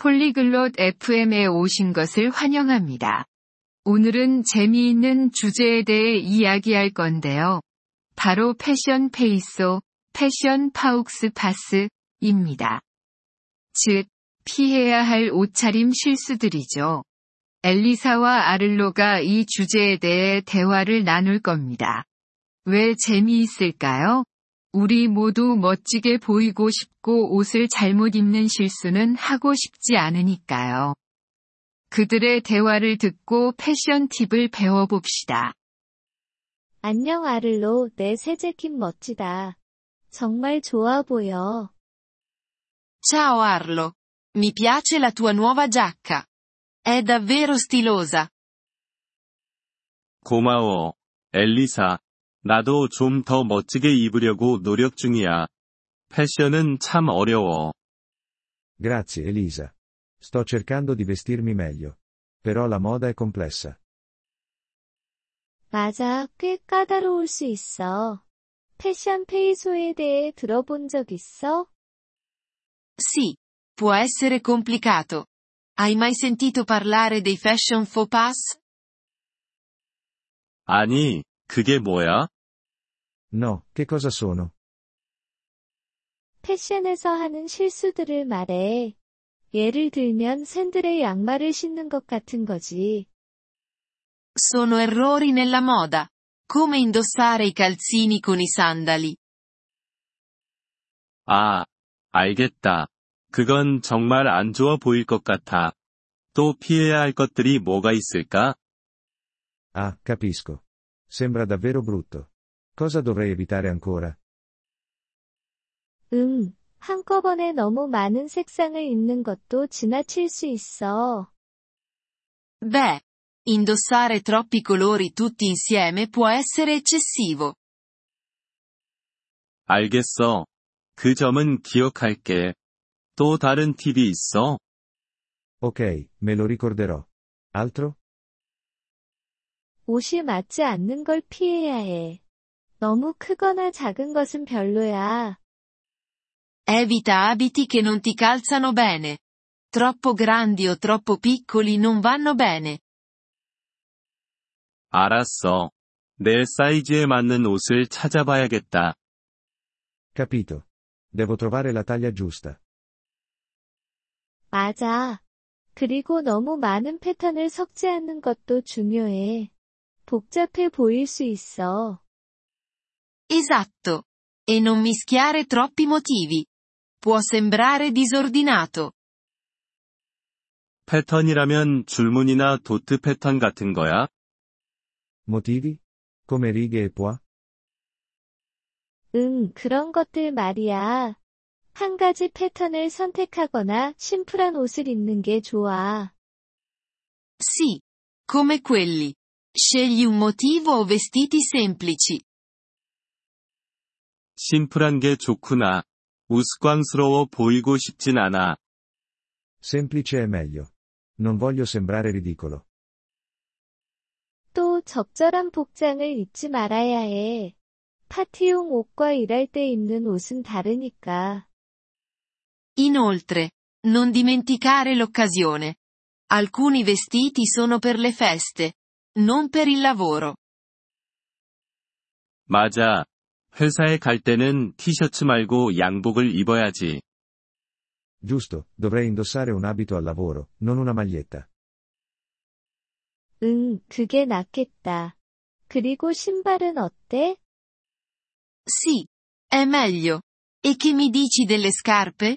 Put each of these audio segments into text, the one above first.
Polyglot FM에 오신 것을 환영합니다. 오늘은 재미있는 주제에 대해 이야기할 건데요. 바로 패션 faux pas, 패션 faux pas입니다. 즉, 피해야 할 옷차림 실수들이죠. 엘리사와 아를로가 이 주제에 대해 대화를 나눌 겁니다. 왜 재미있을까요? 우리 모두 멋지게 보이고 싶고 옷을 잘못 입는 실수는 하고 싶지 않으니까요. 그들의 대화를 듣고 패션 팁을 배워봅시다. 안녕 아를로, 내 새 재킷 멋지다. 정말 좋아 보여. Ciao Arlo. Mi piace la tua nuova giacca. È davvero stilosa. 고마워, 엘리사. 나도 좀 더 멋지게 입으려고 노력 중이야. 패션은 참 어려워. Grazie Elisa. Sto cercando di vestirmi meglio. Però la moda è complessa. 맞아, 꽤 까다로울 수 있어. 패션 페이소에 대해 들어본 적 있어? Sì. Può essere complicato. Hai mai sentito parlare dei fashion faux pas? 아니, 그게 뭐야? No, che cosa sono? 패션에서 하는 실수들을 말해. 예를 들면 샌들에 양말을 신는 것 같은 거지. Sono errori nella moda. Come indossare i calzini con i sandali. 아, 알겠다. 그건 정말 안 좋아 보일 것 같아. 또 피해야 할 것들이 뭐가 있을까? Ah, capisco. Sembra davvero brutto. Cosa dovrei evitare ancora? 응, 한꺼번에 너무 많은 색상을 입는 것도 지나칠 수 있어. Beh, indossare troppi colori tutti insieme può essere eccessivo. 알겠어. 그 점은 기억할게. 또 다른 팁이 있어? Ok, me lo ricorderò. Altro? 옷이 맞지 않는 걸 피해야 해. 너무 크거나 작은 것은 별로야. Evita abiti che non ti calzano bene. Troppo grandi o troppo piccoli non vanno bene. 알았어. 내 사이즈에 맞는 옷을 찾아봐야겠다. Capito. Devo trovare la taglia giusta. 맞아. 그리고 너무 많은 패턴을 섞지 않는 것도 중요해. 복잡해 보일 수 있어. Esatto. E non mischiare troppi motivi. Può sembrare disordinato. 패턴이라면 줄무늬나 도트 패턴 같은 거야? Motivi? Come righe e pois? 응, 그런 것들 말이야. 한 가지 패턴을 선택하거나 심플한 옷을 입는 게 좋아. Sì. Come quelli. Scegli un motivo o vestiti semplici. 심플한 게 좋구나. 우스꽝스러워 보이고 싶진 않아. Semplice è meglio. Non voglio sembrare ridicolo. 또 적절한 복장을 잊지 말아야 해. 파티용 옷과 일할 때 입는 옷은 다르니까. Inoltre, non dimenticare l'occasione. Alcuni vestiti sono per le feste, non per il lavoro. 맞아. 회사에 갈 때는 티셔츠 말고 양복을 입어야지. Giusto, dovrei indossare un abito al lavoro, non una maglietta. 응, 그게 낫겠다. 그리고 신발은 어때? Sì. È meglio. E che mi dici delle scarpe?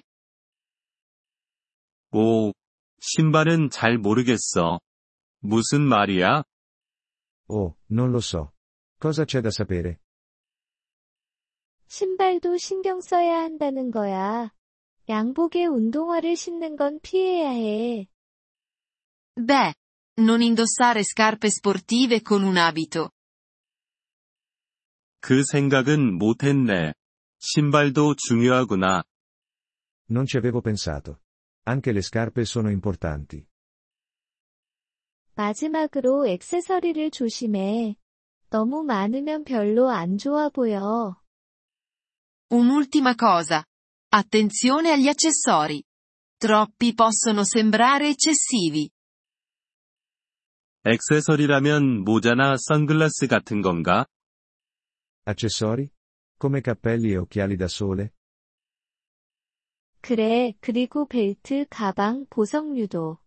오, 신발은 잘 모르겠어. 무슨 말이야? Oh, non lo so. Cosa c'è da sapere? 신발도 신경 써야 한다는 거야. 양복에 운동화를 신는 건 피해야 해. Beh, non indossare scarpe sportive con un abito. 그 생각은 못했네. 신발도 중요하구나. Non ci avevo pensato. Anche le scarpe sono importanti. 마지막으로 액세서리를 조심해. 너무 많으면 별로 안 좋아 보여. Un'ultima cosa. Attenzione agli accessori. Troppi possono sembrare eccessivi. 액세서리라면 모자나 선글라스 같은 건가? Accessori? Come cappelli e occhiali da sole? 그래, 그리고 벨트, 가방, 보석류도.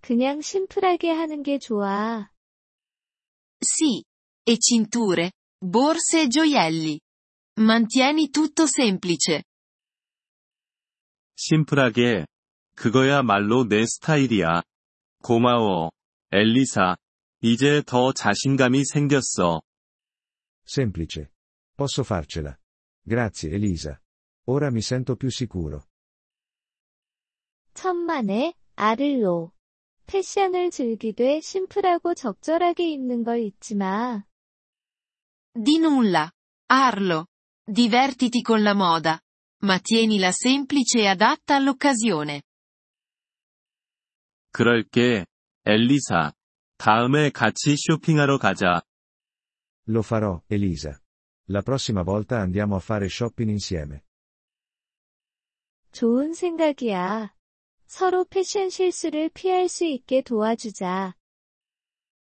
그냥 심플하게 하는 게 좋아. Sì. E cinture, borse e gioielli. Mantieni tutto semplice. 심플하게. 그거야말로 내 스타일이야. 고마워. 엘리사. 이제 더 자신감이 생겼어. Semplice. Posso farcela. Grazie Elisa. Ora mi sento più sicuro. 천만에, 아를로. 패션을 즐기되 심플하고 적절하게 입는 걸 잊지 마. Di nulla. Arlo. Divertiti con la moda. Ma tienila semplice e adatta all'occasione. 그럴게. 엘리사. 다음에 같이 쇼핑하러 가자. Lo farò, Elisa. La prossima volta andiamo a fare shopping insieme. 좋은 생각이야. 서로 패션 실수를 피할 수 있게 도와주자.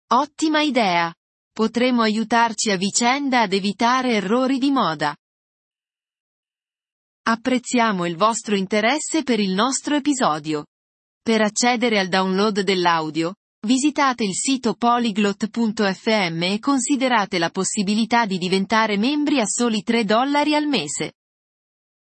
Ottima idea. Potremo aiutarci a vicenda ad evitare errori di moda. Apprezziamo il vostro interesse per il nostro episodio. Per accedere al download dell'audio, visitate il sito polyglot.fm e considerate la possibilità di diventare membri a soli 3 dollari al mese.